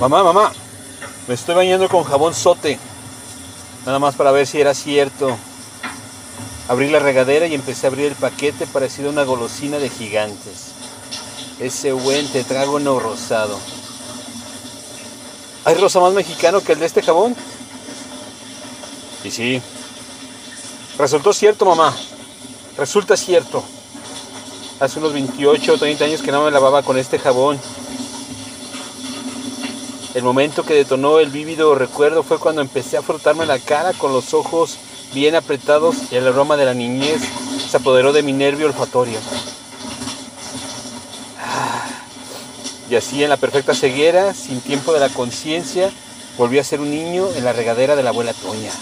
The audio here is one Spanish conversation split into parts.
Mamá, mamá, me estoy bañando con jabón sote. Nada más para ver si era cierto. Abrí la regadera y empecé a abrir el paquete parecido a una golosina de gigantes. Ese buen tetrágono rosado. ¿Hay rosa más mexicano que el de este jabón? Y sí. Resultó cierto, mamá. Resulta cierto. Hace unos 28 o 30 años que no me lavaba con este jabón. El momento que detonó el vívido recuerdo fue cuando empecé a frotarme la cara con los ojos bien apretados y el aroma de la niñez se apoderó de mi nervio olfatorio. Ah, y así en la perfecta ceguera, sin tiempo de la conciencia, volví a ser un niño en la regadera de la abuela Toña.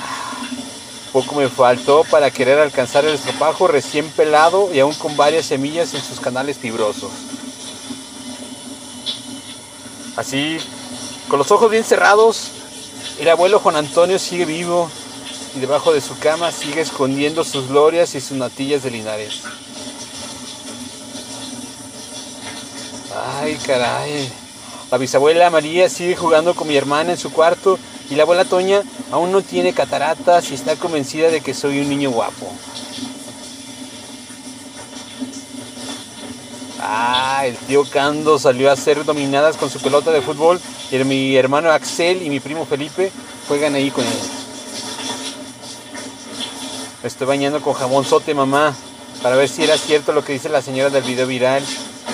Ah, poco me faltó para querer alcanzar el estropajo recién pelado y aún con varias semillas en sus canales fibrosos. Así, con los ojos bien cerrados, el abuelo Juan Antonio sigue vivo y debajo de su cama sigue escondiendo sus glorias y sus natillas de Linares. Ay, caray. La bisabuela María sigue jugando con mi hermana en su cuarto y la abuela Toña aún no tiene cataratas y está convencida de que soy un niño guapo. Ah, el tío Cando salió a hacer dominadas con su pelota de fútbol y mi hermano Axel y mi primo Felipe juegan ahí con él. Me estoy bañando con jabón sote, mamá, para ver si era cierto lo que dice la señora del video viral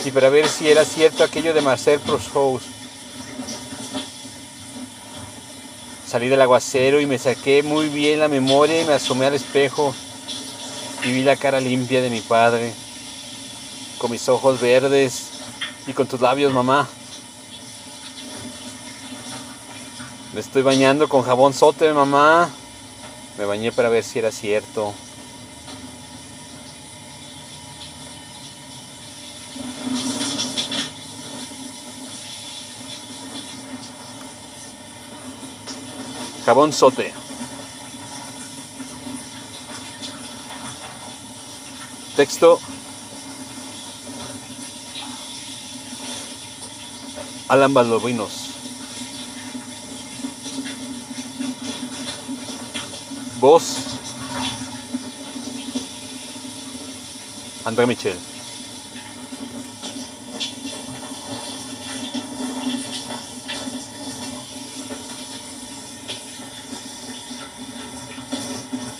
y para ver si era cierto aquello de Marcel Proust. Salí del aguacero y me saqué muy bien la memoria y me asomé al espejo y vi la cara limpia de mi padre, con mis ojos verdes y con tus labios, mamá. Me estoy bañando con jabón sote, mamá. Me bañé para ver si era cierto. Jabón sote. Texto. Alan Baldovinos. Voz. André Michel.